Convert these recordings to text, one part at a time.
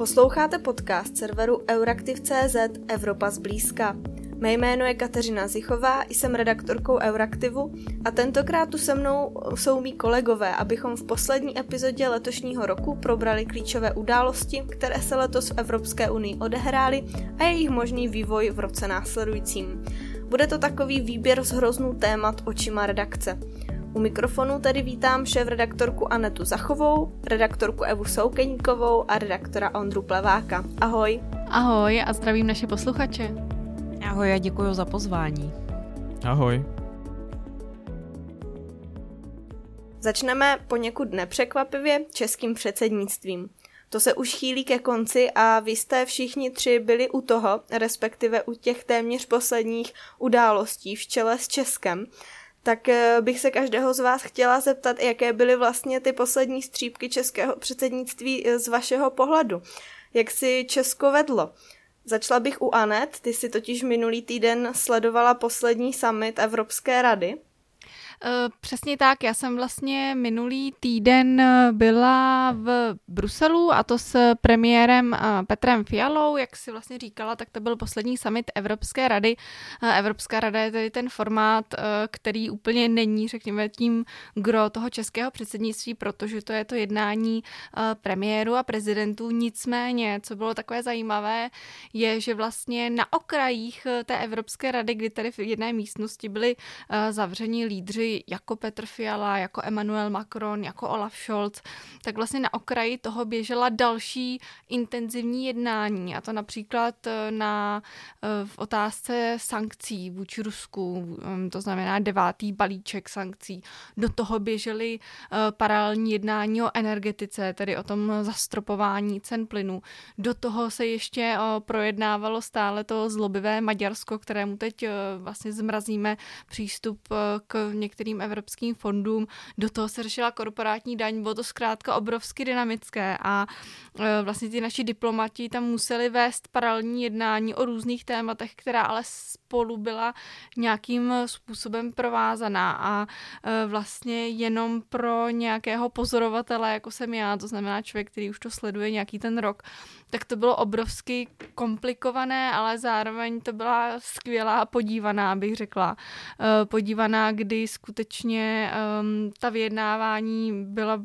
Posloucháte podcast serveru Euraktiv.cz Evropa zblízka. Mé jméno je Kateřina Zichová, jsem redaktorkou Euraktivu a tentokrát tu se mnou jsou mý kolegové, abychom v poslední epizodě letošního roku probrali klíčové události, které se letos v Evropské unii odehrály a jejich možný vývoj v roce následujícím. Bude to takový výběr z hroznů témat očima redakce. U mikrofonu tedy vítám šéf-redaktorku Anetu Zachovou, redaktorku Evu Soukeníkovou a redaktora Ondru Pleváka. Ahoj. Ahoj a zdravím naše posluchače. Ahoj a děkuji za pozvání. Ahoj. Začneme poněkud nepřekvapivě českým předsednictvím. To se už chýlí ke konci a vy jste všichni tři byli u toho, respektive u těch téměř posledních událostí v čele s Českem tak eh, bych se každého z vás chtěla zeptat, jaké byly vlastně ty poslední střípky českého předsednictví eh, z vašeho pohledu. Jak si Česko vedlo? Začala bych u Anet, ty si totiž minulý týden sledovala poslední summit Evropské rady. Eh, přesně tak, já jsem vlastně minulý týden eh, byla v Bruselu a to s premiérem eh, Petrem Fialou, jak si vlastně říkala, tak to byl poslední summit Evropské rady. Evropská rada je tedy ten formát, který úplně není, řekněme, tím gro toho českého předsednictví, protože to je to jednání premiéru a prezidentů. Nicméně, co bylo takové zajímavé, je, že vlastně na okrajích té Evropské rady, kdy tady v jedné místnosti byli zavření lídři jako Petr Fiala, jako Emmanuel Macron, jako Olaf Scholz, tak vlastně na okraji toho běžela další intenzivní jednání a to například eh, na, eh, v otázce sankcí vůči Rusku, mm, to znamená devátý balíček sankcí. Do toho běžely eh, paralelní jednání o energetice, tedy o tom zastropování cen plynu. Do toho se ještě projednávalo stále to zlobivé Maďarsko, kterému teď vlastně zmrazíme přístup k některým některým evropským fondům, do toho se řešila korporátní daň, bylo to zkrátka obrovsky dynamické a e, vlastně ty naši diplomati tam museli vést paralelní jednání o různých tématech, která ale spolu byla nějakým způsobem provázaná a e, vlastně jenom pro nějakého pozorovatele, jako jsem já, to znamená člověk, který už to sleduje nějaký ten rok, tak to bylo obrovsky komplikované, ale zároveň to byla skvělá podívaná, bych řekla. E, podívaná, kdy skutečně um, ta vyjednávání byla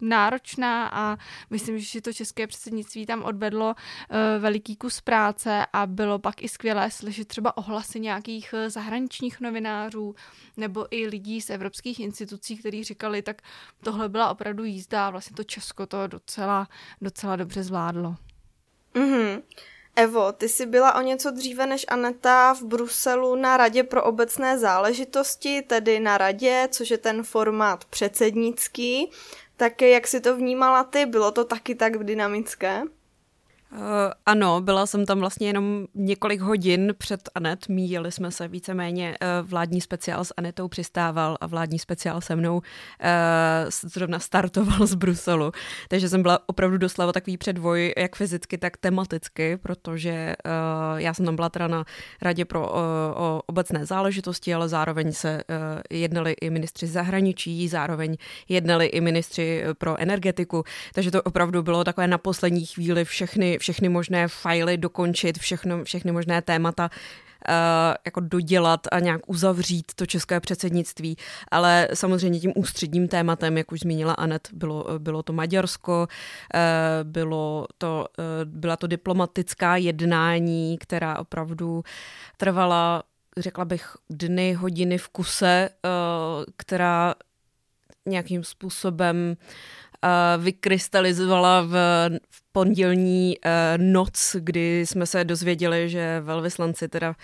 náročná a myslím, že to české předsednictví tam odvedlo uh, veliký kus práce a bylo pak i skvělé slyšet třeba ohlasy nějakých uh, zahraničních novinářů nebo i lidí z evropských institucí, kteří říkali, tak tohle byla opravdu jízda a vlastně to Česko to docela, docela dobře zvládlo. Mhm. Evo, ty jsi byla o něco dříve než Aneta v Bruselu na Radě pro obecné záležitosti, tedy na Radě, což je ten formát předsednický. Tak jak si to vnímala ty? Bylo to taky tak dynamické? Uh, ano, byla jsem tam vlastně jenom několik hodin před Anet, míjeli jsme se víceméně, uh, vládní speciál s Anetou přistával a vládní speciál se mnou uh, zrovna startoval z Bruselu, takže jsem byla opravdu doslova takový předvoj, jak fyzicky, tak tematicky, protože uh, já jsem tam byla teda na radě pro uh, o obecné záležitosti, ale zároveň se uh, jednali i ministři zahraničí, zároveň jednali i ministři pro energetiku, takže to opravdu bylo takové na poslední chvíli všechny všechny možné fajly dokončit, všechno, všechny možné témata Uh, jako dodělat a nějak uzavřít to české předsednictví, ale samozřejmě tím ústředním tématem, jak už zmínila Anet, bylo, bylo to Maďarsko, uh, bylo to, uh, byla to diplomatická jednání, která opravdu trvala, řekla bych, dny, hodiny v kuse, která nějakým způsobem vykrystalizovala v, v pondělní uh, noc, kdy jsme se dozvěděli, že velvyslanci teda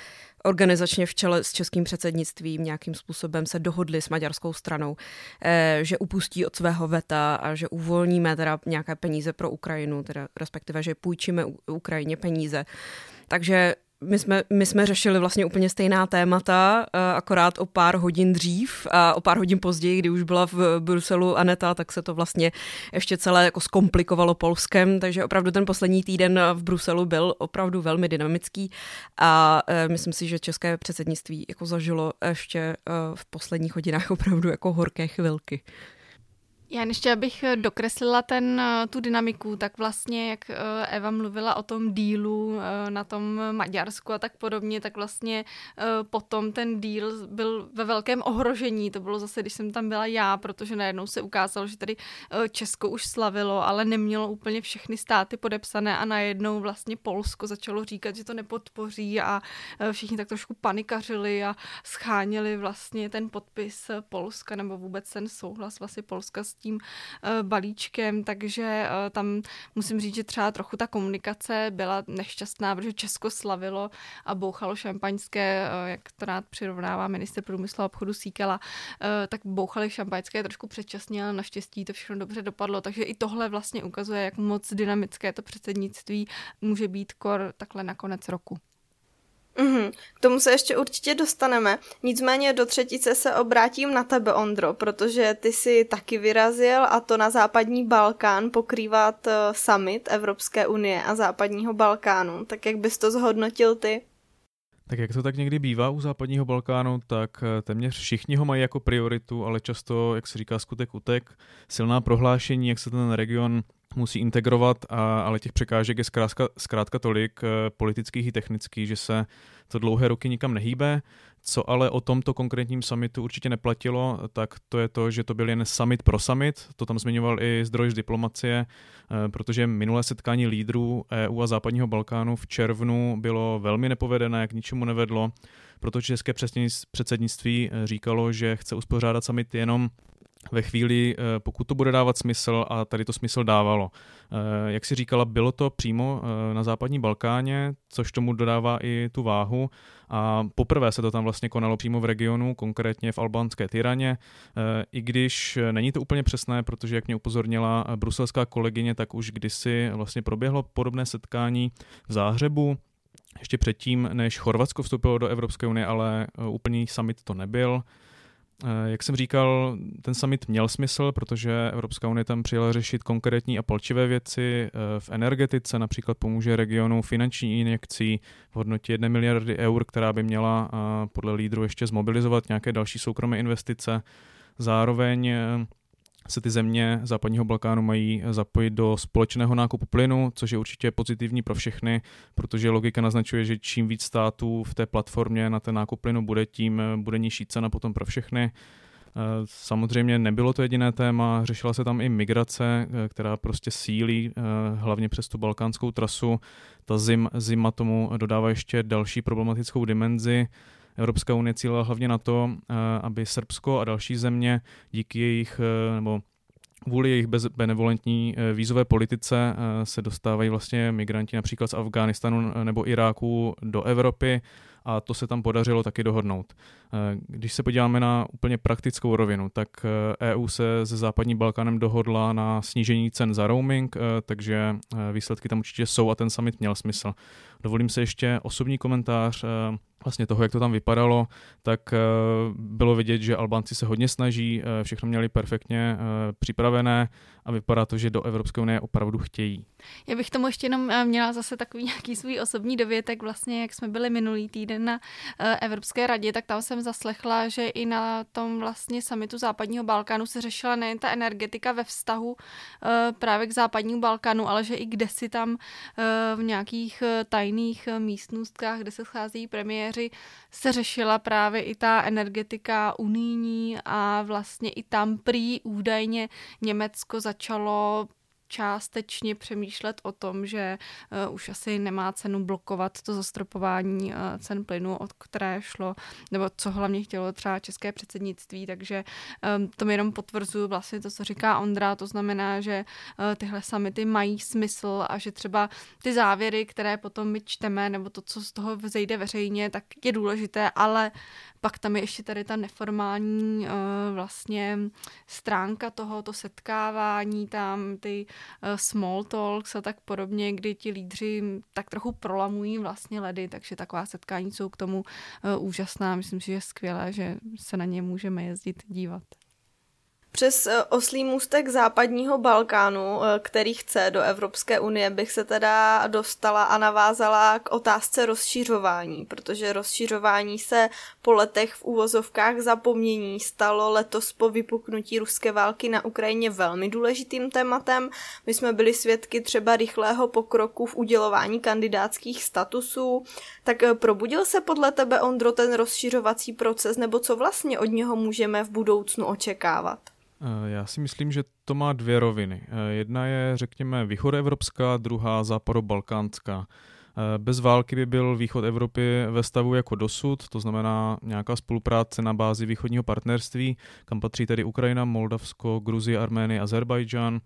organizačně v čele s českým předsednictvím nějakým způsobem se dohodli s maďarskou stranou, eh, že upustí od svého veta a že uvolníme teda nějaké peníze pro Ukrajinu, teda respektive, že půjčíme Ukrajině peníze. Takže my jsme, my jsme řešili vlastně úplně stejná témata, eh, akorát o pár hodin dřív a o pár hodin později, kdy už byla v Bruselu Aneta, tak se to vlastně ještě celé jako zkomplikovalo Polskem, takže opravdu ten poslední týden v Bruselu byl opravdu velmi dynamický a eh, myslím si, že české předsednictví jako zažilo ještě eh, v posledních hodinách opravdu jako horké chvilky. Já ještě abych dokreslila ten, tu dynamiku, tak vlastně, jak Eva mluvila o tom dílu na tom Maďarsku a tak podobně, tak vlastně potom ten díl byl ve velkém ohrožení. To bylo zase, když jsem tam byla já, protože najednou se ukázalo, že tady Česko už slavilo, ale nemělo úplně všechny státy podepsané a najednou vlastně Polsko začalo říkat, že to nepodpoří a všichni tak trošku panikařili a scháněli vlastně ten podpis Polska nebo vůbec ten souhlas vlastně Polska s tím uh, balíčkem, takže uh, tam musím říct, že třeba trochu ta komunikace byla nešťastná, protože Česko slavilo a bouchalo šampaňské, uh, jak to rád přirovnává minister průmyslu a obchodu Síkela, tak bouchali šampaňské trošku předčasně, ale naštěstí to všechno dobře dopadlo, takže i tohle vlastně ukazuje, jak moc dynamické to předsednictví může být kor takhle na konec roku. Mm-hmm. K tomu se ještě určitě dostaneme. Nicméně do třetice se obrátím na tebe, Ondro, protože ty si taky vyrazil a to na západní Balkán pokrývat uh, summit Evropské unie a západního Balkánu. Tak jak bys to zhodnotil ty? Tak jak to tak někdy bývá u západního Balkánu, tak eh, téměř všichni ho mají jako prioritu, ale často, jak se říká, skutek utek, silná prohlášení, jak se ten region musí integrovat, a, ale těch překážek je zkrátka, zkrátka tolik eh, politických i technických, že se to dlouhé roky nikam nehýbe. Co ale o tomto konkrétním summitu určitě neplatilo, tak to je to, že to byl jen summit pro summit, to tam zmiňoval i zdroj z diplomacie, eh, protože minulé setkání lídrů EU a západního Balkánu v červnu bylo velmi nepovedené, k ničemu nevedlo, protože české předsednictví eh, říkalo, že chce uspořádat summit jenom ve chvíli, eh, pokud to bude dávat smysl a tady to smysl dávalo. Eh, jak si říkala, bylo to přímo eh, na západní Balkáně, což tomu dodává i tu váhu a poprvé se to tam vlastně konalo přímo v regionu, konkrétně v albánské Tyraně, i když není to úplně přesné, protože jak mě upozornila bruselská kolegyně, tak už kdysi vlastně proběhlo podobné setkání v Záhřebu, ještě předtím, než Chorvatsko vstoupilo do Evropské unie, ale úplný summit to nebyl. Eh, jak jsem říkal, ten summit měl smysl, protože Evropská unie tam přijela řešit konkrétní a palčivé věci. Eh, v energetice například pomůže regionu finanční injekcí v hodnotě 1 miliardy eur, která by měla eh, podle lídru ještě zmobilizovat nějaké další soukromé investice. Zároveň se ty země západního Balkánu mají zapojit do společného nákupu plynu, což je určitě pozitivní pro všechny, protože logika naznačuje, že čím víc států v té platformě na ten nákup plynu bude, tím bude nižší cena potom pro všechny. Eh, samozřejmě nebylo to jediné téma, řešila se tam i migrace, eh, která prostě sílí eh, hlavně přes tu balkánskou trasu. Ta zim, zima tomu dodává ještě další problematickou dimenzi. Evropská unie cílila hlavně na to, eh, aby Srbsko a další země díky jejich eh, nebo kvůli jejich benevolentní eh, vízové politice se dostávají vlastně migranti například z Afghánistánu nebo Iráku do Evropy a to se tam podařilo taky dohodnout. Když se podíváme na úplně praktickou rovinu, tak EU e se se západním Balkánem dohodla na snížení cen za roaming, takže výsledky tam určitě jsou a ten summit měl smysl. Dovolím se ještě osobní komentář vlastně toho, jak to tam vypadalo, tak eh, bylo vidět, že Albánci se hodně snaží, eh, všechno měli perfektně eh, připravené a vypadá to, že do Evropské unie opravdu chtějí. Já bych tomu ještě jenom měla zase takový nějaký svůj osobní dovětek, vlastně jak jsme byli minulý týden na Evropské radě, tak tam jsem zaslechla, že i na tom vlastně samitu západního Balkánu se řešila nejen ta energetika ve vztahu právě k západnímu Balkánu, ale že i kde si tam v nějakých tajných místnostkách, kde se schází premiéři se řešila právě i ta energetika unijní a vlastně i tam prý údajně Německo začalo částečně přemýšlet o tom, že uh, už asi nemá cenu blokovat to zastropování uh, cen plynu, od které šlo, nebo co hlavně chtělo třeba české předsednictví, takže um, to mi jenom potvrzuju vlastně to, co říká Ondra, to znamená, že uh, tyhle samity mají smysl a že třeba ty závěry, které potom my čteme, nebo to, co z toho vzejde veřejně, tak je důležité, ale pak tam je ještě tady ta neformální uh, vlastně stránka toho, to setkávání tam, ty uh, small talks a tak podobně, kdy ti lídři tak trochu prolamují vlastně ledy, takže taková setkání jsou k tomu uh, úžasná. Myslím si, že je skvělé, že se na ně můžeme jezdit dívat. Přes eh, oslý můstek západního Balkánu, eh, který chce do Evropské unie, bych se teda dostala a navázala k otázce rozšířování, protože rozšířování se po letech v úvozovkách zapomnění stalo letos po vypuknutí ruské války na Ukrajině velmi důležitým tématem. My jsme byli svědky třeba rychlého pokroku v udělování kandidátských statusů. Tak eh, probudil se podle tebe, Ondro, ten rozšiřovací proces, nebo co vlastně od něho můžeme v budoucnu očekávat? Eh, já si myslím, že to má dvě roviny. Eh, jedna je, řekněme, východoevropská, druhá západobalkánská. Eh, bez války by byl východ Evropy ve stavu jako dosud, to znamená nějaká spolupráce na bázi východního partnerství, kam patří tedy Ukrajina, Moldavsko, Gruzie, Arménie, Azerbajdžán,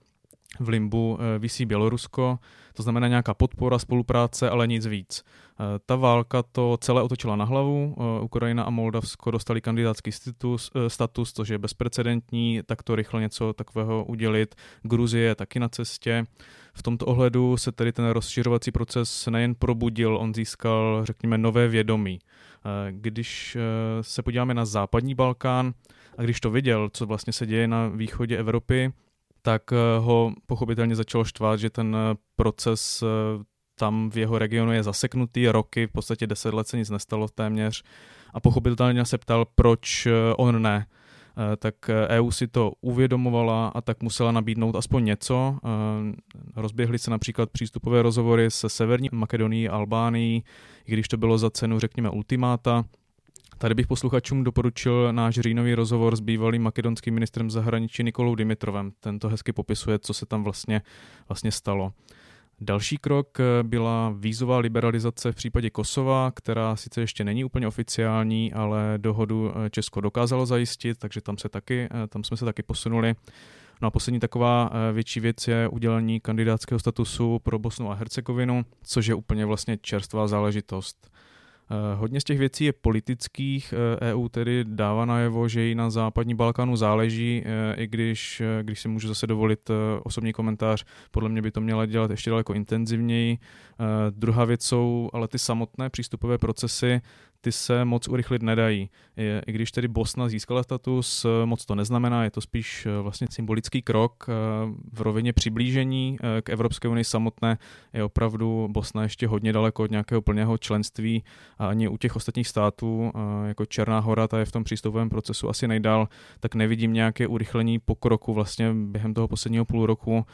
v limbu eh, visí Bělorusko, to znamená nějaká podpora, spolupráce, ale nic víc. Eh, ta válka to celé otočila na hlavu, eh, Ukrajina a Moldavsko dostali kandidátský status, status, což je bezprecedentní, tak to rychle něco takového udělit. Gruzie je taky na cestě. V tomto ohledu se tedy ten rozšiřovací proces nejen probudil, on získal, řekněme, nové vědomí. Když se podíváme na západní Balkán, a když to viděl, co vlastně se děje na východě Evropy, tak eh, ho pochopitelně začalo štvát, že ten eh, proces eh, tam v jeho regionu je zaseknutý roky, v podstatě deset let se nic nestalo téměř a pochopitelně se ptal, proč on ne. Tak EU e si to uvědomovala a tak musela nabídnout aspoň něco. Rozběhly se například přístupové rozhovory se Severní Makedonií a Albánií, i když to bylo za cenu, řekněme, ultimáta. Tady bych posluchačům doporučil náš říjnový rozhovor s bývalým makedonským ministrem zahraničí Nikolou Dimitrovem. Tento hezky popisuje, co se tam vlastně, vlastně stalo. Další krok eh, byla vízová liberalizace v případě Kosova, která sice ještě není úplně oficiální, ale dohodu eh, Česko dokázalo zajistit, takže tam, se taky, eh, tam jsme se taky posunuli. No a poslední taková větší věc je udělení kandidátského statusu pro Bosnu a Hercegovinu, což je úplně vlastně čerstvá záležitost. Eh, hodně z těch věcí je politických. EU eh, e tedy dává najevo, že jí na západní Balkánu záleží, eh, i když, když si můžu zase dovolit osobní komentář, podle mě by to měla dělat ještě daleko intenzivněji. Druhá věc jsou ale ty samotné přístupové procesy, ty se moc urychlit nedají. I když tedy Bosna získala status, moc to neznamená, je to spíš eh, vlastně symbolický krok eh, v rovině přiblížení eh, k Evropské unii samotné. Je opravdu Bosna ještě hodně daleko od nějakého plného členství a ani u těch ostatních států, jako Černá hora, ta je v tom přístupovém procesu asi nejdál, tak nevidím nějaké urychlení pokroku vlastně během toho posledního půl roku.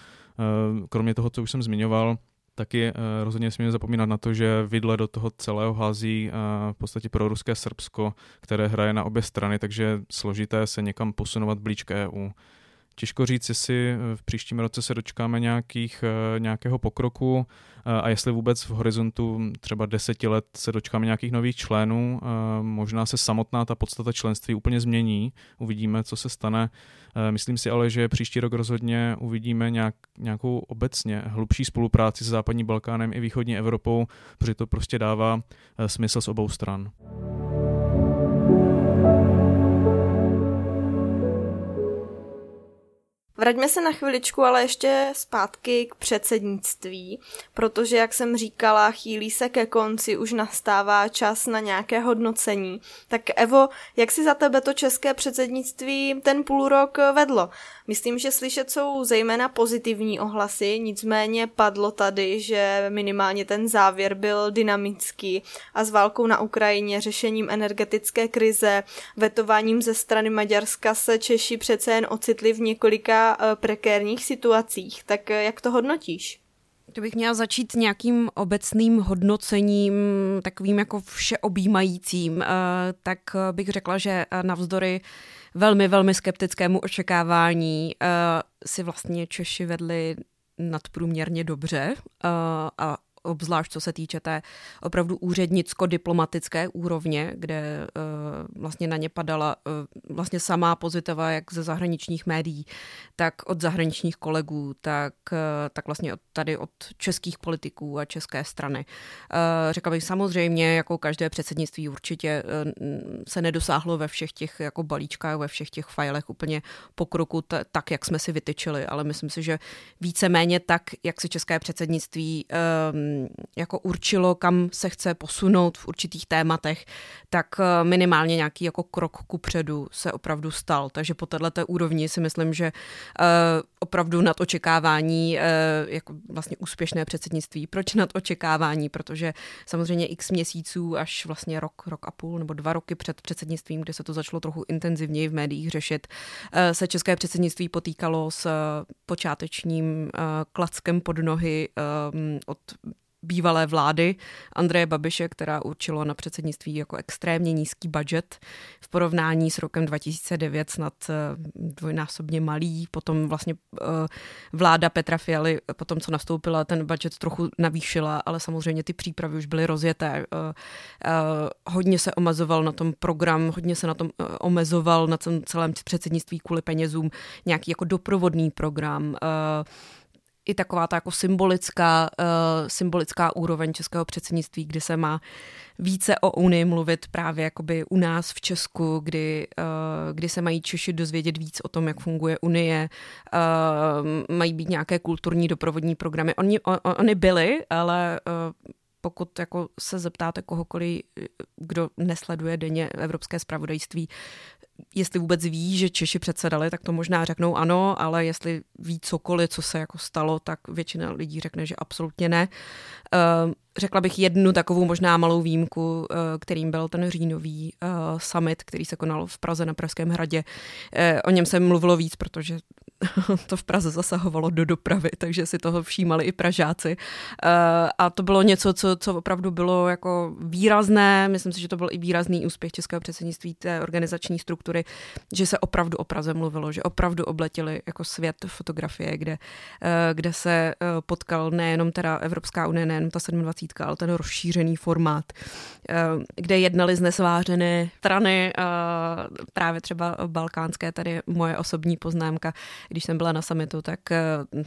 Kromě toho, co už jsem zmiňoval, taky uh, rozhodně nesmíme zapomínat na to, že vidle do toho celého hází uh, v podstatě pro ruské Srbsko, které hraje na obě strany, takže složité se někam posunovat blíž k EU. Těžko říct, jestli eh, v příštím roce se dočkáme nějakých, nějakého pokroku a jestli vůbec v horizontu třeba deseti let se dočkáme nějakých nových členů. Možná se samotná ta podstata členství úplně změní, uvidíme, co se stane. Myslím si ale, že příští rok rozhodně uvidíme nějak, nějakou obecně hlubší spolupráci s západním Balkánem i východní Evropou, protože to prostě dává smysl z obou stran. Vraťme se na chviličku, ale ještě zpátky k předsednictví, protože, jak jsem říkala, chýlí se ke konci, už nastává čas na nějaké hodnocení. Tak Evo, jak si za tebe to české předsednictví ten půl rok vedlo? Myslím, že slyšet jsou zejména pozitivní ohlasy, nicméně padlo tady, že minimálně ten závěr byl dynamický a s válkou na Ukrajině, řešením energetické krize, vetováním ze strany Maďarska se Češi přece jen ocitli v několika eh, prekérních situacích. Tak eh, jak to hodnotíš? To bych měla začít nějakým obecným hodnocením, takovým jako všeobjímajícím, eh, tak bych řekla, že navzdory velmi, velmi skeptickému očekávání si vlastně Češi vedli nadprůměrně dobře a obzvlášť co se týče té opravdu úřednicko-diplomatické úrovně, kde uh, vlastně na ně padala uh, vlastně samá pozitiva jak ze zahraničních médií, tak od zahraničních kolegů, tak, uh, tak vlastně od, tady od českých politiků a české strany. Řekla bych samozřejmě, jako každé předsednictví určitě se nedosáhlo ve všech těch jako balíčkách, ve všech těch filech úplně pokroku t- tak, jak jsme si vytyčili, ale myslím si, že víceméně tak, jak si české předsednictví uh, jako určilo, kam se chce posunout v určitých tématech, tak eh, minimálně nějaký jako krok ku předu se opravdu stal. Takže po této úrovni si myslím, že uh, opravdu nad očekávání, uh, jako vlastně úspěšné předsednictví. Proč nad očekávání? Protože samozřejmě x měsíců až vlastně rok, rok a půl nebo dva roky před předsednictvím, kdy se to začalo trochu intenzivněji v médiích řešit, se české předsednictví potýkalo s počátečním klackem pod nohy od bývalé vlády Andreje Babiše, která určilo na předsednictví jako extrémně nízký budget v porovnání s rokem 2009 snad eh, dvojnásobně malý. Potom vlastně eh, vláda Petra Fialy, potom co nastoupila, ten budget trochu navýšila, ale samozřejmě ty přípravy už byly rozjeté. Eh, hodně se omezoval na tom program, hodně se na tom omezoval na celém předsednictví kvůli penězům, nějaký jako doprovodný program, i taková ta jako symbolická, uh, symbolická úroveň českého předsednictví, kdy se má více o Unii mluvit právě jakoby u nás v Česku, kdy, uh, kdy se mají Češi dozvědět víc o tom, jak funguje Unie, uh, mají být nějaké kulturní doprovodní programy. Oni, on, oni byli, ale uh, pokud jako se zeptáte kohokoliv, kdo nesleduje denně evropské spravodajství, jestli vůbec ví, že Češi předsedali, tak to možná řeknou ano, ale jestli ví cokoliv, co se jako stalo, tak většina lidí řekne, že absolutně ne. Uh, řekla bych jednu takovou možná malou výjimku, uh, kterým byl ten říjnový uh, summit, který se konal v Praze na Pražském hradě. Uh, o něm se mluvilo víc, protože to v Praze zasahovalo do dopravy, takže si toho všímali i Pražáci. A to bylo něco, co, co opravdu bylo jako výrazné. Myslím si, že to byl i výrazný úspěch českého předsednictví té organizační struktury, že se opravdu o Praze mluvilo, že opravdu obletili jako svět fotografie, kde, kde se potkal nejenom teda Evropská unie, nejenom ta 27, ale ten rozšířený formát, kde jednali z strany, právě třeba balkánské, tady moje osobní poznámka, když jsem byla na summitu, tak eh,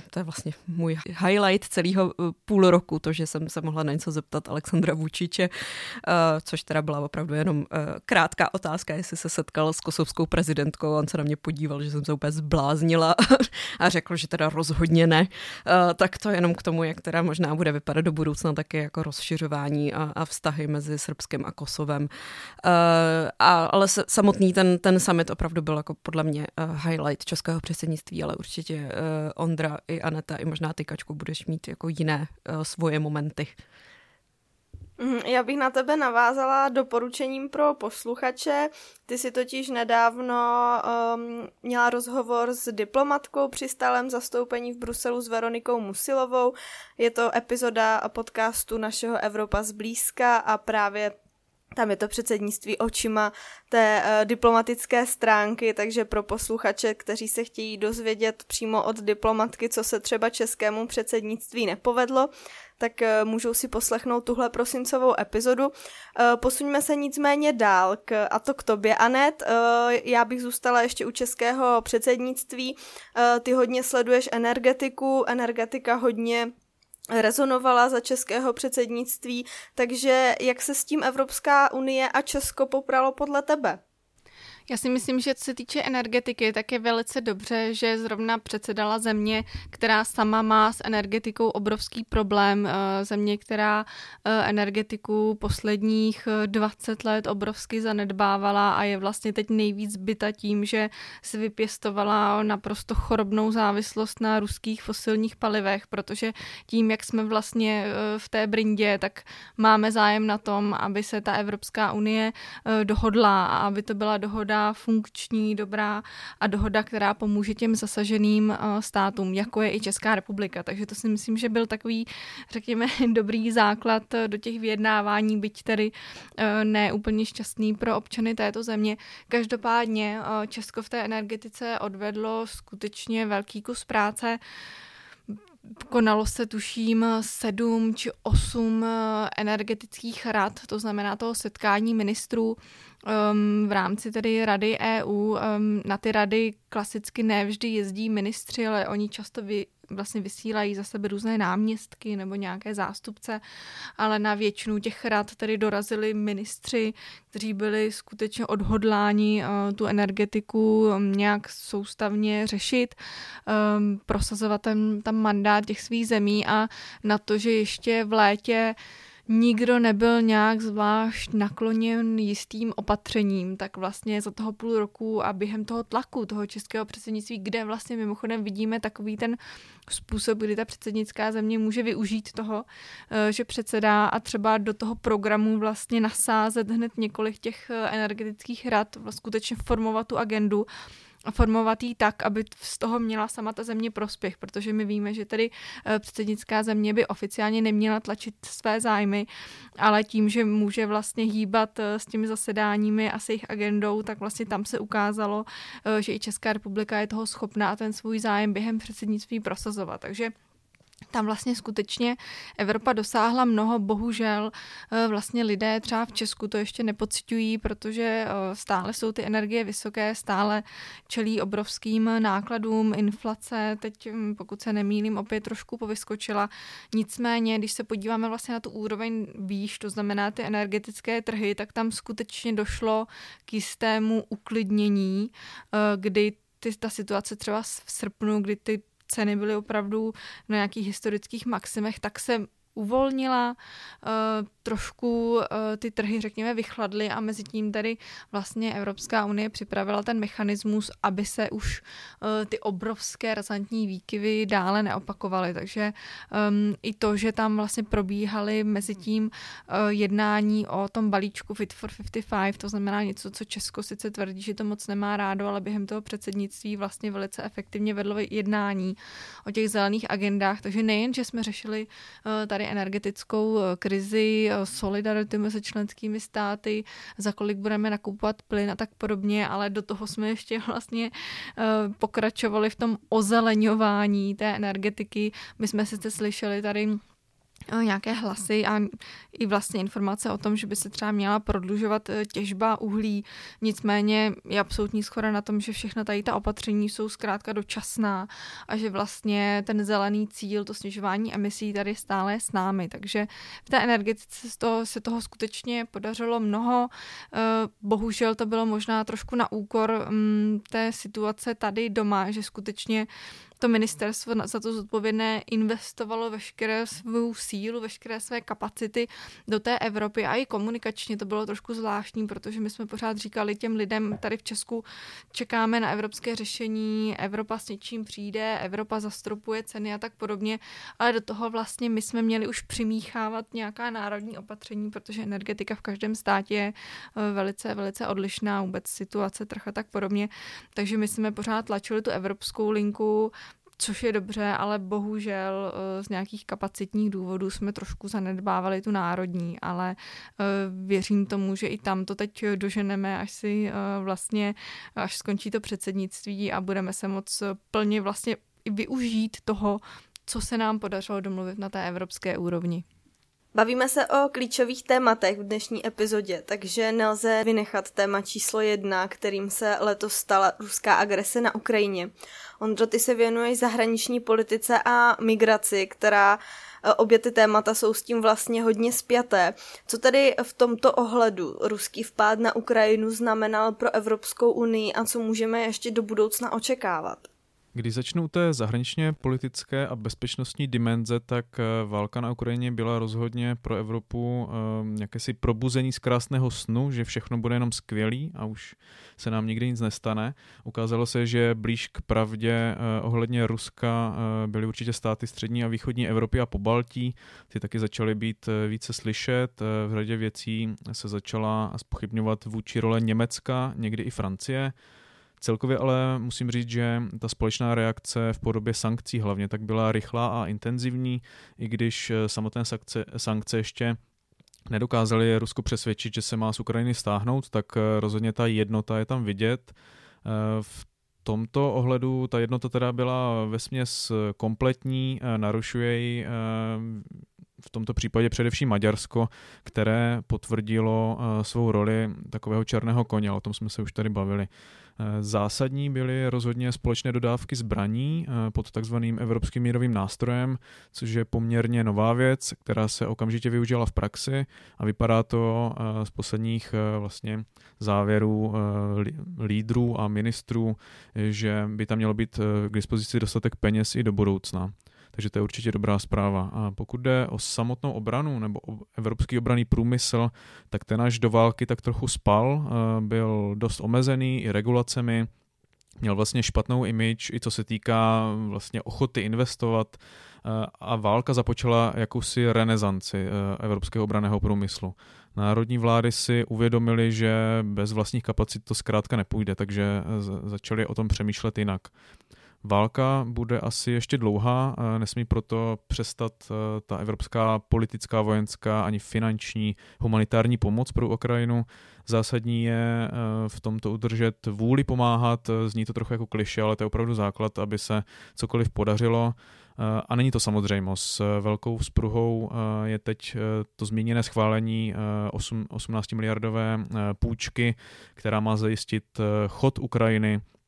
to je vlastně můj highlight celého eh, půl roku, to, že jsem se mohla na něco zeptat Alexandra Vučiče, eh, což teda byla opravdu jenom krátká otázka, jestli se setkal s kosovskou prezidentkou, on se na mě podíval, že jsem se úplně zbláznila a řekl, že teda rozhodně ne. Tak to jenom k tomu, jak teda možná bude vypadat do budoucna taky jako rozšiřování a, a vztahy mezi Srbskem a Kosovem. A, ale samotný ten, ten summit opravdu byl jako podle mě highlight českého předsednictví dětství, ale určitě uh, Ondra i Aneta i možná ty Kačku budeš mít jako jiné uh, svoje momenty. Mhm, já bych na tebe navázala doporučením pro posluchače. Ty si totiž nedávno um, měla rozhovor s diplomatkou při stálem zastoupení v Bruselu s Veronikou Musilovou. Je to epizoda podcastu našeho Evropa zblízka a právě tam je to předsednictví očima té uh, diplomatické stránky, takže pro posluchače, kteří se chtějí dozvědět přímo od diplomatky, co se třeba českému předsednictví nepovedlo, tak uh, můžou si poslechnout tuhle prosincovou epizodu. Uh, posuňme se nicméně dál, k, a to k tobě, Anet. Uh, já bych zůstala ještě u českého předsednictví. Uh, ty hodně sleduješ energetiku, energetika hodně rezonovala za českého předsednictví, takže jak se s tím Evropská unie a Česko popralo podle tebe? Já si myslím, že co se týče energetiky, tak je velice dobře, že zrovna předsedala země, která sama má s energetikou obrovský problém. Eh, země, která eh, energetiku posledních 20 eh, let obrovsky zanedbávala a je vlastně teď nejvíc byta tím, že si vypěstovala naprosto chorobnou závislost na ruských fosilních palivech, protože tím, jak jsme vlastně v té brindě, tak máme zájem na tom, aby se ta Evropská unie dohodla a aby to byla dohoda dohoda funkční, dobrá a dohoda, která pomůže těm zasaženým eh, státům, jako je i Česká republika. Takže to si myslím, že byl takový, řekněme, dobrý základ eh, do těch vyjednávání, byť tedy eh, ne úplně šťastný pro občany této země. Každopádně Česko v té energetice odvedlo skutečně velký kus práce konalo se, tuším, sedm či osm energetických rad, to znamená toho setkání ministrů um, v rámci tedy Rady EU. Um, na ty rady klasicky nevždy jezdí ministři, ale oni často vy, vlastně vysílají za sebe různé náměstky nebo nějaké zástupce, ale na většinu těch rad tedy dorazili ministři, kteří byli skutečně odhodláni uh, tu energetiku um, nějak soustavně řešit, um, prosazovat ten, tam mandát těch svých zemí a na to, že ještě v létě nikdo nebyl nějak zvlášť nakloněn jistým opatřením, tak vlastně za toho půl roku a během toho tlaku toho českého předsednictví, kde vlastně mimochodem vidíme takový ten způsob, kdy ta předsednická země může využít toho, eh, že předsedá a třeba do toho programu vlastně nasázet hned několik těch eh, energetických rad, skutečně formovat tu agendu formovat jí tak, aby z toho měla sama ta země prospěch, protože my víme, že tedy eh, předsednická země by oficiálně neměla tlačit své zájmy, ale tím, že může vlastně hýbat eh, s těmi zasedáními a s jejich agendou, tak vlastně tam se ukázalo, eh, že i Česká republika je toho schopná ten svůj zájem během předsednictví prosazovat. Takže tam vlastně skutečně Evropa dosáhla mnoho, bohužel eh, vlastně lidé třeba v Česku to ještě nepocitují, protože eh, stále jsou ty energie vysoké, stále čelí obrovským nákladům, inflace, teď hm, pokud se nemýlím, opět trošku povyskočila. Nicméně, když se podíváme vlastně na tu úroveň výš, to znamená ty energetické trhy, tak tam skutečně došlo k jistému uklidnění, eh, kdy ty, ta situace třeba v srpnu, kdy ty ceny byly opravdu na nějakých historických maximech, tak se uvolnila, uh, trošku uh, ty trhy, řekněme, vychladly a mezi tím tady vlastně Evropská unie připravila ten mechanismus, aby se už uh, ty obrovské razantní výkyvy dále neopakovaly. Takže um, i to, že tam vlastně probíhaly mezi tím uh, jednání o tom balíčku Fit for 55, to znamená něco, co Česko sice tvrdí, že to moc nemá rádo, ale během toho předsednictví vlastně velice efektivně vedlo jednání o těch zelených agendách. Takže nejen, že jsme řešili uh, tady energetickou krizi, solidarity mezi členskými státy, za kolik budeme nakupovat plyn a tak podobně, ale do toho jsme ještě vlastně eh, pokračovali v tom ozeleňování té energetiky. My jsme sice slyšeli tady nějaké hlasy a i vlastně informace o tom, že by se třeba měla prodlužovat eh, těžba uhlí. Nicméně je absolutní schoda na tom, že všechna tady ta opatření jsou zkrátka dočasná a že vlastně ten zelený cíl, to snižování emisí tady stále je s námi. Takže v té energetice se toho, se toho skutečně podařilo mnoho. Eh, bohužel to bylo možná trošku na úkor mm, té situace tady doma, že skutečně to ministerstvo za to zodpovědné investovalo veškeré svou sílu, veškeré své kapacity do té Evropy a i komunikačně to bylo trošku zvláštní, protože my jsme pořád říkali těm lidem tady v Česku, čekáme na evropské řešení, Evropa s něčím přijde, Evropa zastropuje ceny a tak podobně, ale do toho vlastně my jsme měli už přimíchávat nějaká národní opatření, protože energetika v každém státě je eh, velice, velice odlišná, vůbec situace, trh a tak podobně. Takže my jsme pořád tlačili tu evropskou linku, což je dobře, ale bohužel eh, z nějakých kapacitních důvodů jsme trošku zanedbávali tu národní, ale eh, věřím tomu, že i tam to teď doženeme, až si eh, vlastně, až skončí to předsednictví a budeme se moc plně vlastně využít toho, co se nám podařilo domluvit na té evropské úrovni. Bavíme se o klíčových tématech v dnešní epizodě, takže nelze vynechat téma číslo jedna, kterým se letos stala ruská agrese na Ukrajině. Ondro, ty se věnuješ zahraniční politice a migraci, která e, obě ty témata jsou s tím vlastně hodně spjaté. Co tedy v tomto ohledu ruský vpád na Ukrajinu znamenal pro Evropskou unii a co můžeme ještě do budoucna očekávat? Když začnu té zahraničně politické a bezpečnostní dimenze, tak eh, válka na Ukrajině byla rozhodně pro Evropu um, jakési probuzení z krásného snu, že všechno bude jenom skvělý a už se nám nikdy nic nestane. Ukázalo se, že blíž k pravdě uh, ohledně Ruska byly určitě státy střední a východní Evropy a Pobaltí. Ty taky začaly být více slyšet. V řadě věcí se začala spochybňovat vůči role Německa, někdy i Francie. Celkově ale musím říct, že ta společná reakce v podobě sankcí hlavně tak byla rychlá a intenzivní, i když eh, samotné sankce, sankce ještě nedokázali Rusko přesvědčit, že se má z Ukrajiny stáhnout, tak eh, rozhodně ta jednota je tam vidět. Eh, v tomto ohledu ta jednota teda byla vesměs kompletní, narušuje ji v tomto případě především Maďarsko, které potvrdilo svou roli takového černého koně, o tom jsme se už tady bavili. Eh, zásadní byly rozhodně společné dodávky zbraní eh, pod takzvaným evropským mírovým nástrojem, což je poměrně nová věc, která se okamžitě využila v praxi a vypadá to eh, z posledních vlastně závěrů lídrů a ministrů, že by tam mělo být k dispozici dostatek peněz i do budoucna takže to je určitě dobrá zpráva. A pokud jde o samotnou obranu nebo o evropský obraný průmysl, tak ten až do války tak trochu spal, byl dost omezený i regulacemi, měl vlastně špatnou image, i co se týká vlastně ochoty investovat a válka započala jakousi renesanci evropského obraného průmyslu. Národní vlády si uvědomili, že bez vlastních kapacit to zkrátka nepůjde, takže začali o tom přemýšlet jinak. Válka bude asi ještě dlouhá, nesmí proto přestat eh, ta evropská politická, vojenská ani finanční humanitární pomoc pro Ukrajinu. Zásadní je eh, v tomto udržet vůli pomáhat, zní to trochu jako kliše, ale to je opravdu základ, aby se cokoliv podařilo. Eh, a není to samozřejmost. Velkou spruhou je teď to zmíněné schválení 18 miliardové půjčky, která má zajistit chod Ukrajiny Eh,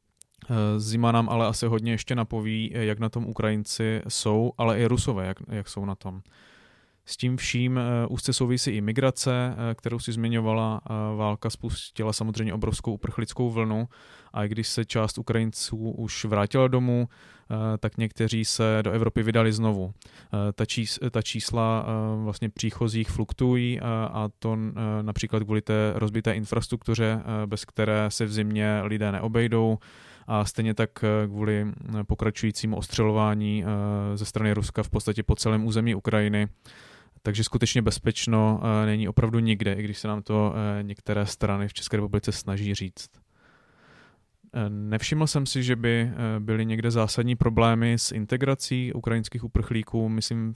zima nám ale asi hodně ještě napoví, eh, jak na tom Ukrajinci jsou, ale i Rusové, jak, jak jsou na tom. S tím vším eh, úzce souvisí i migrace, kterou si zmiňovala. Válka spustila samozřejmě obrovskou uprchlickou vlnu a i když se část Ukrajinců už vrátila domů, tak někteří se do Evropy vydali znovu. Ta, čís, ta čísla vlastně příchozích fluktují a to například kvůli té rozbité infrastruktuře, bez které se v zimě lidé neobejdou a stejně tak eh, kvůli eh, pokračujícímu ostřelování eh, ze strany Ruska v podstatě po celém území Ukrajiny. Takže skutečně bezpečno není opravdu nikde, i když se nám to některé strany v České republice snaží říct. Nevšiml jsem si, že by byly někde zásadní problémy s integrací ukrajinských uprchlíků, myslím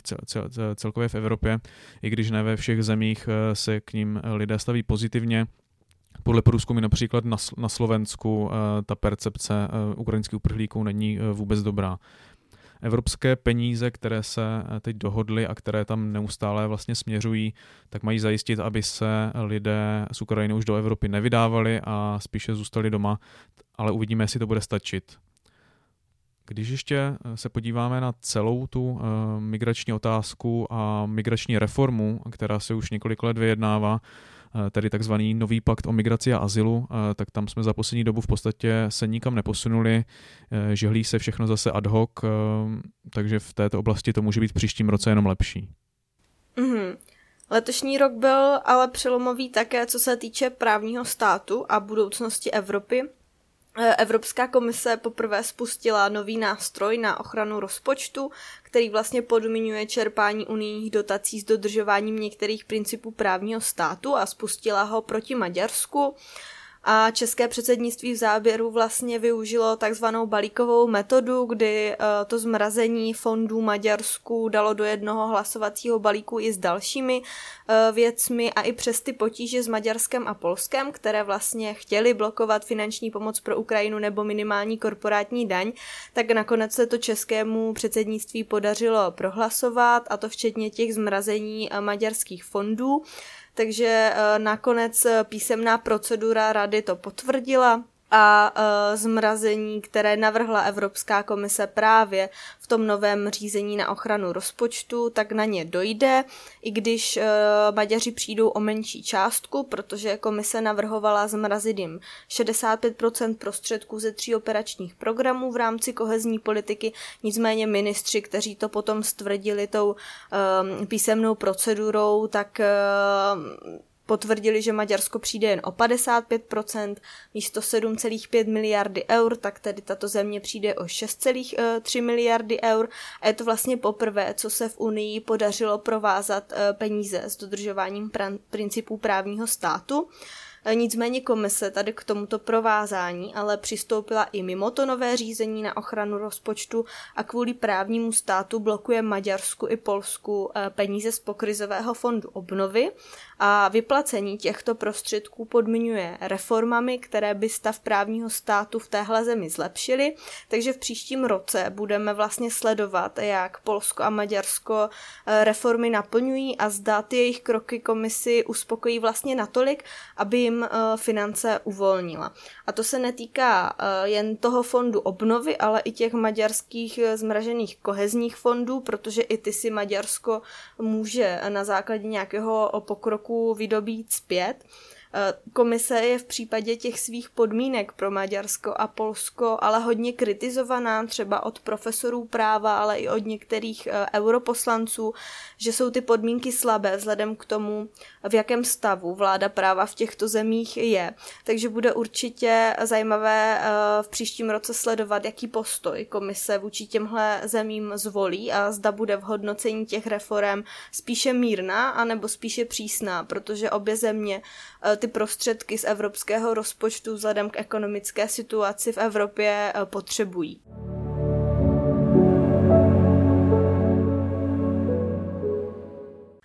celkově v Evropě, i když ne ve všech zemích se k ním lidé staví pozitivně. Podle průzkumy například na, na Slovensku uh, ta percepce uh, ukrajinských uprchlíků není uh, vůbec dobrá. Evropské peníze, které se teď dohodly a které tam neustále vlastně směřují, tak mají zajistit, aby se lidé z Ukrajiny už do Evropy nevydávali a spíše zůstali doma, ale uvidíme, jestli to bude stačit. Když ještě se podíváme na celou tu migrační otázku a migrační reformu, která se už několik let vyjednává, Eh, tedy takzvaný nový pakt o migraci a azylu, eh, tak tam jsme za poslední dobu v podstatě se nikam neposunuli, eh, žehlí se všechno zase ad hoc, takže v této oblasti to může být v příštím roce jenom lepší. Mm-hmm. Letošní rok byl ale přelomový také, co se týče právního státu a budoucnosti Evropy. Eh, Evropská komise poprvé spustila nový nástroj na ochranu rozpočtu, který vlastně podmiňuje čerpání unijních dotací s dodržováním některých principů právního státu a spustila ho proti Maďarsku a české předsednictví v záběru vlastně využilo takzvanou balíkovou metodu, kdy eh, to zmrazení fondů Maďarsku dalo do jednoho hlasovacího balíku i s dalšími eh, věcmi a i přes ty potíže s Maďarskem a Polskem, které vlastně chtěli blokovat finanční pomoc pro Ukrajinu nebo minimální korporátní daň, tak nakonec se to českému předsednictví podařilo prohlasovat a to včetně těch zmrazení eh, maďarských fondů takže eh, nakonec eh, písemná procedura rady to potvrdila a e, zmrazení, které navrhla Evropská komise právě v tom novém řízení na ochranu rozpočtu, tak na ně dojde, i když e, Maďaři přijdou o menší částku, protože komise navrhovala zmrazit jim 65% prostředků ze tří operačních programů v rámci kohezní politiky, nicméně ministři, kteří to potom stvrdili tou e, písemnou procedurou, tak potvrdili, že Maďarsko přijde jen o 55%, místo 7,5 miliardy eur, tak tedy tato země přijde o 6,3 miliardy eur a je to vlastně poprvé, co se v Unii podařilo provázat eh, peníze s dodržováním principů právního státu. E, nicméně komise tady k tomuto provázání ale přistoupila i mimo to nové řízení na ochranu rozpočtu a kvůli právnímu státu blokuje Maďarsku i Polsku e, peníze z pokrizového fondu obnovy a vyplacení těchto prostředků podmiňuje reformami, které by stav právního státu v téhle zemi zlepšily, takže v příštím roce budeme vlastně sledovat, jak Polsko a Maďarsko eh, reformy naplňují a zda ty jejich kroky komisi uspokojí vlastně natolik, aby jim eh, finance uvolnila. A to se netýká eh, jen toho fondu obnovy, ale i těch maďarských zmražených kohezních fondů, protože i ty si Maďarsko může na základě nějakého pokroku vydobít zpět. Eh, komise je v případě těch svých podmínek pro Maďarsko a Polsko ale hodně kritizovaná třeba od profesorů práva, ale i od některých eh, europoslanců, že jsou ty podmínky slabé vzhledem k tomu, v jakém stavu vláda práva v těchto zemích je. Takže bude určitě zajímavé eh, v příštím roce sledovat, jaký postoj komise vůči těmhle zemím zvolí a zda bude v hodnocení těch reform spíše mírná anebo spíše přísná, protože obě země ty prostředky z evropského rozpočtu vzhledem k ekonomické situaci v Evropě eh, potřebují.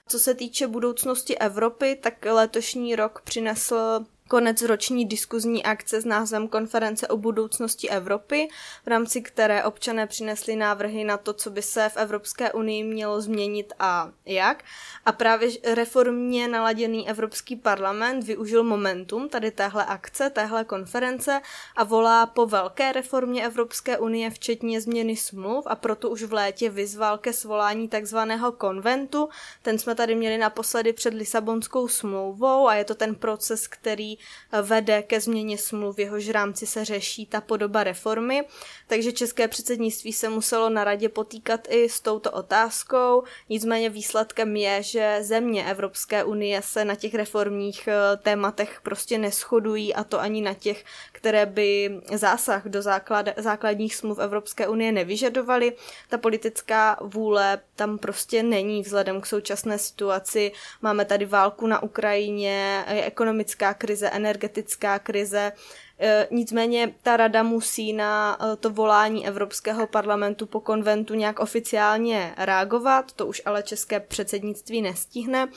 Co se týče budoucnosti Evropy, tak letošní rok přinesl konec roční diskuzní akce s názvem Konference o budoucnosti Evropy, v rámci které občané přinesli návrhy na to, co by se v Evropské unii mělo změnit a jak. A právě reformně naladěný Evropský parlament využil momentum tady téhle akce, téhle konference a volá po velké reformě Evropské unie, včetně změny smluv a proto už v létě vyzval ke svolání takzvaného konventu. Ten jsme tady měli naposledy před Lisabonskou smlouvou a je to ten proces, který vede ke změně smluv, jehož rámci se řeší ta podoba reformy. Takže české předsednictví se muselo na radě potýkat i s touto otázkou. Nicméně výsledkem je, že země Evropské unie se na těch reformních eh, tématech prostě neschodují a to ani na těch, které by zásah do základ, základních smluv Evropské unie nevyžadovaly. Ta politická vůle tam prostě není vzhledem k současné situaci. Máme tady válku na Ukrajině, ekonomická krize, energetická krize. E, nicméně ta rada musí na e, to volání Evropského parlamentu po konventu nějak oficiálně reagovat, to už ale české předsednictví nestihne.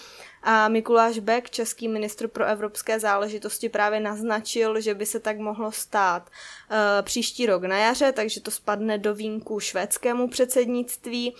A Mikuláš Beck, český ministr pro evropské záležitosti, právě naznačil, že by se tak mohlo stát e, příští rok na jaře, takže to spadne do vínku švédskému předsednictví.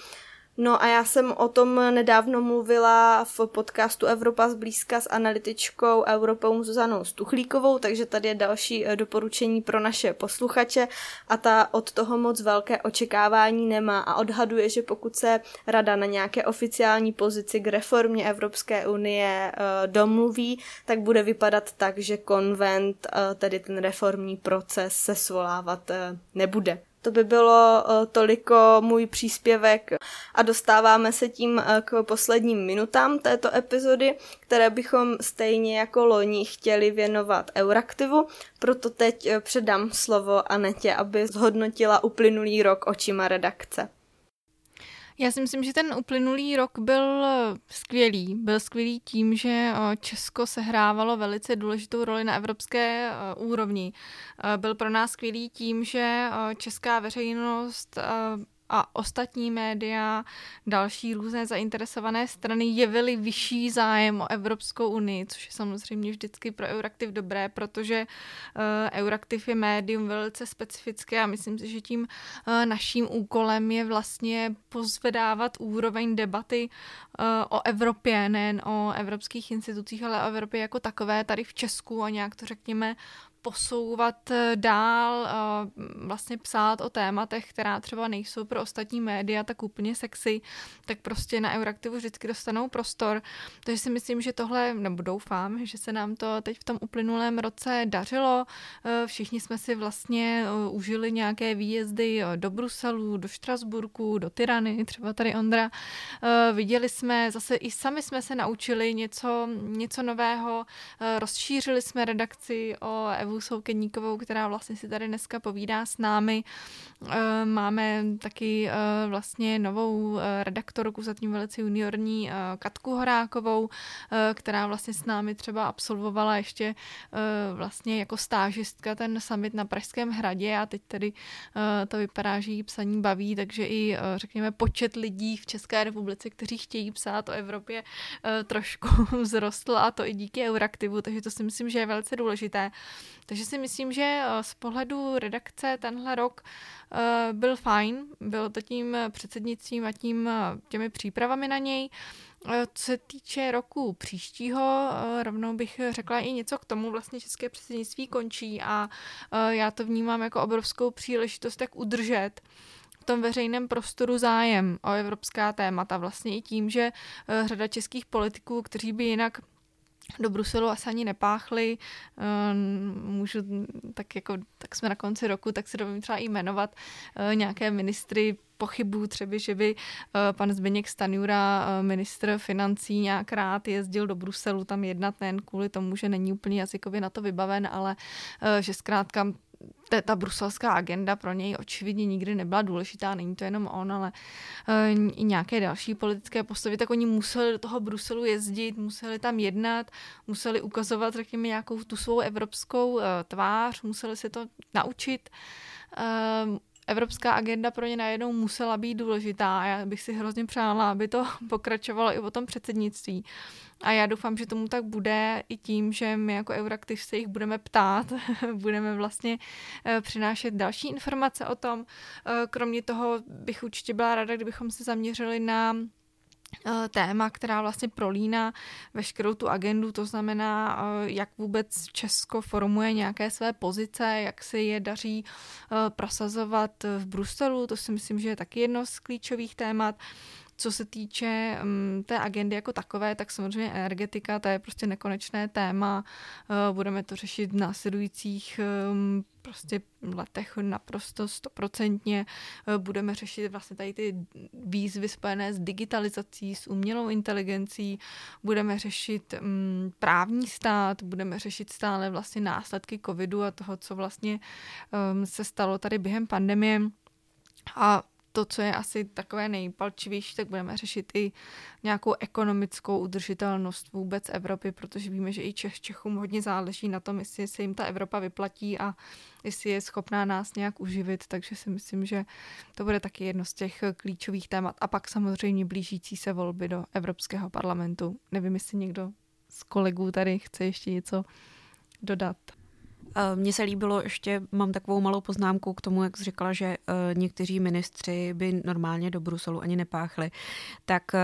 No a já jsem o tom nedávno mluvila v podcastu Evropa zblízka s analytičkou Europou Zuzanou Stuchlíkovou, takže tady je další eh, doporučení pro naše posluchače a ta od toho moc velké očekávání nemá a odhaduje, že pokud se rada na nějaké oficiální pozici k reformě Evropské unie eh, domluví, tak bude vypadat tak, že konvent, eh, tedy ten reformní proces se svolávat nebude. To by bylo eh, toliko můj příspěvek a dostáváme se tím eh, k posledním minutám této epizody, které bychom stejně jako loni chtěli věnovat Euraktivu, proto teď eh, předám slovo Anetě, aby zhodnotila uplynulý rok očima redakce. Já si myslím, že ten uplynulý rok byl skvělý. Byl skvělý tím, že eh, Česko sehrávalo velice důležitou roli na evropské eh, úrovni. Eh, byl pro nás skvělý tím, že česká veřejnost a ostatní média, další různé zainteresované strany jevily vyšší zájem o Evropskou unii, což je samozřejmě vždycky pro Euraktiv dobré, protože uh, Euraktiv je médium velice specifické a myslím si, že tím uh, naším úkolem je vlastně pozvedávat úroveň debaty uh, o Evropě, nejen o evropských institucích, ale o Evropě jako takové tady v Česku a nějak to řekněme posouvat eh, dál, vlastně psát o tématech, která třeba nejsou pro ostatní média tak úplně sexy, tak prostě na Euraktivu vždycky dostanou prostor. Takže si myslím, že tohle, nebo doufám, že se nám to teď v tom uplynulém roce dařilo. Eh, všichni jsme si vlastně eh, užili nějaké výjezdy do Bruselu, do Štrasburku, do Tyrany, třeba tady Ondra. Viděli jsme, zase i sami jsme se naučili něco, něco nového, rozšířili jsme redakci o Evu Soukeníkovou, která vlastně si tady dneska povídá s námi. Eh, máme taky eh, vlastně novou redaktorku, zatím velice juniorní Katku Horákovou, která vlastně s námi třeba absolvovala ještě vlastně jako stážistka ten summit na Pražském hradě a teď tedy to vypadá, že jí psaní baví, takže i řekněme počet lidí v České republice, kteří chtějí psát o Evropě trošku vzrostl a to i díky Euraktivu, takže to si myslím, že je velice důležité. Takže si myslím, že eh, z pohledu redakce tenhle rok eh, byl fajn, bylo to tím předsednictvím a tím eh, těmi přípravami na něj. Co se týče roku příštího, rovnou bych řekla i něco k tomu, vlastně české předsednictví končí a já to vnímám jako obrovskou příležitost, jak udržet v tom veřejném prostoru zájem o evropská témata. Vlastně i tím, že řada českých politiků, kteří by jinak do Bruselu asi ani nepáchli. Ehm, můžu, tak jako, tak jsme na konci roku, tak se dovím třeba i jmenovat eh, nějaké ministry pochybu třeba, že by eh, pan Zbigněk Stanjura, eh, ministr financí, nějak rád jezdil do Bruselu tam jednat, nejen kvůli tomu, že není úplně jazykově na to vybaven, ale že zkrátka ta, ta bruselská agenda pro něj očividně nikdy nebyla důležitá, není to jenom on, ale uh, i nějaké další politické postavy, tak oni museli do toho Bruselu jezdit, museli tam jednat, museli ukazovat, řekněme, nějakou tu svou evropskou uh, tvář, museli se to naučit. Uh, evropská agenda pro ně najednou musela být důležitá a já bych si hrozně přála, aby to pokračovalo i o tom předsednictví. A já doufám, že tomu tak bude i tím, že my jako Euraktiv se jich budeme ptát, budeme vlastně eh, přinášet další informace o tom. Eh, kromě toho bych určitě byla ráda, kdybychom se zaměřili na téma, která vlastně prolíná veškerou tu agendu, to znamená, eh, jak vůbec Česko formuje nějaké své pozice, jak se je daří eh, prosazovat v Bruselu, to si myslím, že je taky jedno z klíčových témat. Co se týče um, té agendy jako takové, tak samozřejmě energetika, to je prostě nekonečné téma. Uh, budeme to řešit v následujících um, prostě letech naprosto stoprocentně. Uh, budeme řešit vlastně tady ty výzvy spojené s digitalizací, s umělou inteligencí, budeme řešit um, právní stát, budeme řešit stále vlastně následky covidu a toho, co vlastně um, se stalo tady během pandemie. A to, co je asi takové nejpalčivější, tak budeme řešit i nějakou ekonomickou udržitelnost vůbec Evropy, protože víme, že i Čech, Čechům hodně záleží na tom, jestli se jim ta Evropa vyplatí a jestli je schopná nás nějak uživit, takže si myslím, že to bude taky jedno z těch klíčových témat. A pak samozřejmě blížící se volby do Evropského parlamentu. Nevím, jestli někdo z kolegů tady chce ještě něco dodat. Mně se líbilo ještě, mám takovou malou poznámku k tomu, jak jsi říkala, že eh, někteří ministři by normálně do Bruselu ani nepáchli, tak eh,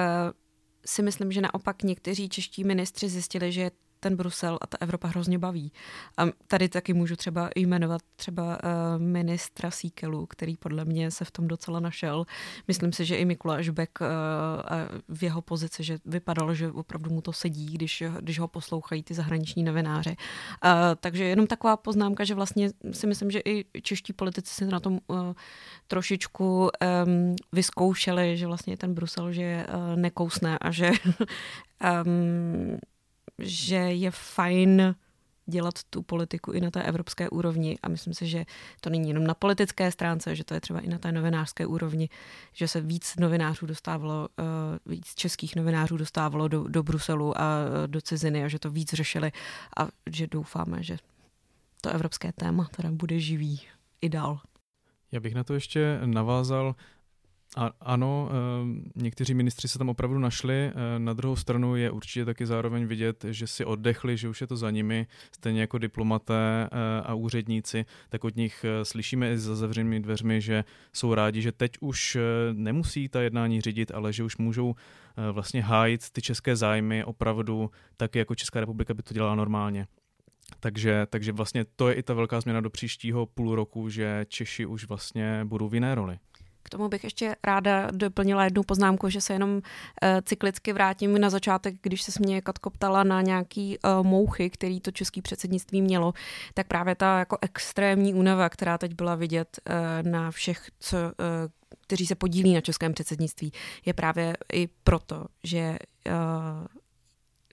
si myslím, že naopak někteří čeští ministři zjistili, že ten Brusel a ta Evropa hrozně baví. A tady taky můžu třeba jmenovat třeba uh, ministra Síkelu, který podle mě se v tom docela našel. Myslím si, že i Mikuláš Beck uh, v jeho pozici, že vypadalo, že opravdu mu to sedí, když, když ho poslouchají ty zahraniční novináři. Uh, takže jenom taková poznámka, že vlastně si myslím, že i čeští politici se na tom trošičku um, vyzkoušeli, že vlastně ten Brusel, že je nekousné a že um, že je fajn dělat tu politiku i na té evropské úrovni a myslím si, že to není jenom na politické stránce, že to je třeba i na té novinářské úrovni, že se víc novinářů dostávalo, uh, víc českých novinářů dostávalo do, do Bruselu a uh, do ciziny a že to víc řešili a že doufáme, že to evropské téma teda bude živý i dál. Já bych na to ještě navázal. A, ano, eh, někteří ministři se tam opravdu našli. Eh, na druhou stranu je určitě taky zároveň vidět, že si oddechli, že už je to za nimi, stejně jako diplomaté eh, a úředníci, tak od nich slyšíme i za zavřenými dveřmi, že jsou rádi, že teď už nemusí ta jednání řídit, ale že už můžou vlastně hájit ty české zájmy opravdu tak, jako Česká republika by to dělala normálně. Takže, takže vlastně to je i ta velká změna do příštího půl roku, že Češi už vlastně budou v jiné roli. K tomu bych ještě ráda doplnila jednu poznámku, že se jenom uh, cyklicky vrátím na začátek, když se mě Katko ptala na nějaký uh, mouchy, který to český předsednictví mělo, tak právě ta jako extrémní únava, která teď byla vidět uh, na všech, co, kteří se podílí na českém předsednictví, je právě i proto, že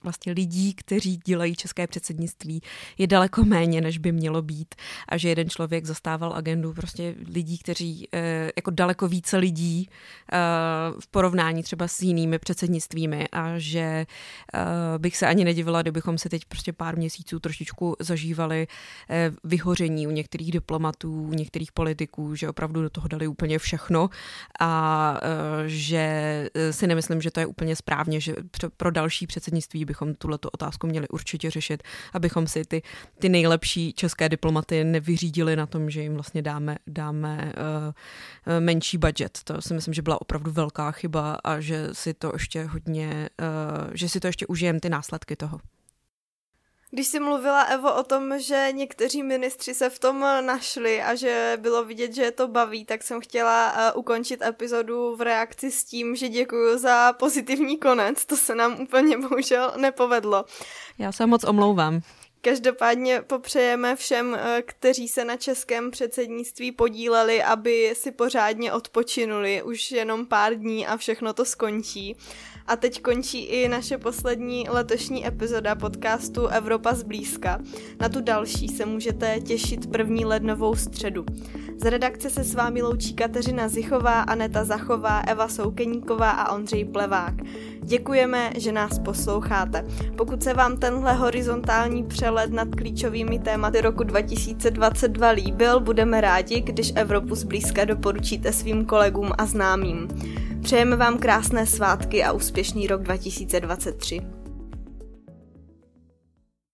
vlastně lidí, kteří dělají české předsednictví, je daleko méně, než by mělo být. A že jeden člověk zastával agendu prostě lidí, kteří, eh, jako daleko více lidí eh, v porovnání třeba s jinými předsednictvími. A že eh, bych se ani nedivila, kdybychom se teď prostě pár měsíců trošičku zažívali vyhoření u některých diplomatů, u některých politiků, že opravdu do toho dali úplně všechno. A že si nemyslím, že to je úplně správně, že pro další předsednictví bychom tuhle otázku měli určitě řešit, abychom si ty, ty nejlepší české diplomaty nevyřídili na tom, že jim vlastně dáme, dáme uh, menší budget. To si myslím, že byla opravdu velká chyba a že si to ještě hodně, uh, že si to ještě užijeme ty následky toho. Když jsi mluvila, Evo, o tom, že někteří ministři se v tom našli a že bylo vidět, že je to baví, tak jsem chtěla uh, ukončit epizodu v reakci s tím, že děkuji za pozitivní konec. To se nám úplně bohužel nepovedlo. Já se moc omlouvám. Každopádně popřejeme všem, eh, kteří se na českém předsednictví podíleli, aby si pořádně odpočinuli už jenom pár dní a všechno to skončí. A teď končí i naše poslední letošní epizoda podcastu Evropa zblízka. Na tu další se můžete těšit první lednovou středu. Z redakce se s vámi loučí Kateřina Zichová, Aneta Zachová, Eva Soukeníková a Ondřej Plevák. Děkujeme, že nás posloucháte. Pokud se vám tenhle horizontální přehled nad klíčovými tématy roku 2022 líbil, budeme rádi, když Evropu zblízka doporučíte svým kolegům a známým. Přejeme vám krásné svátky a úspěšný rok 2023.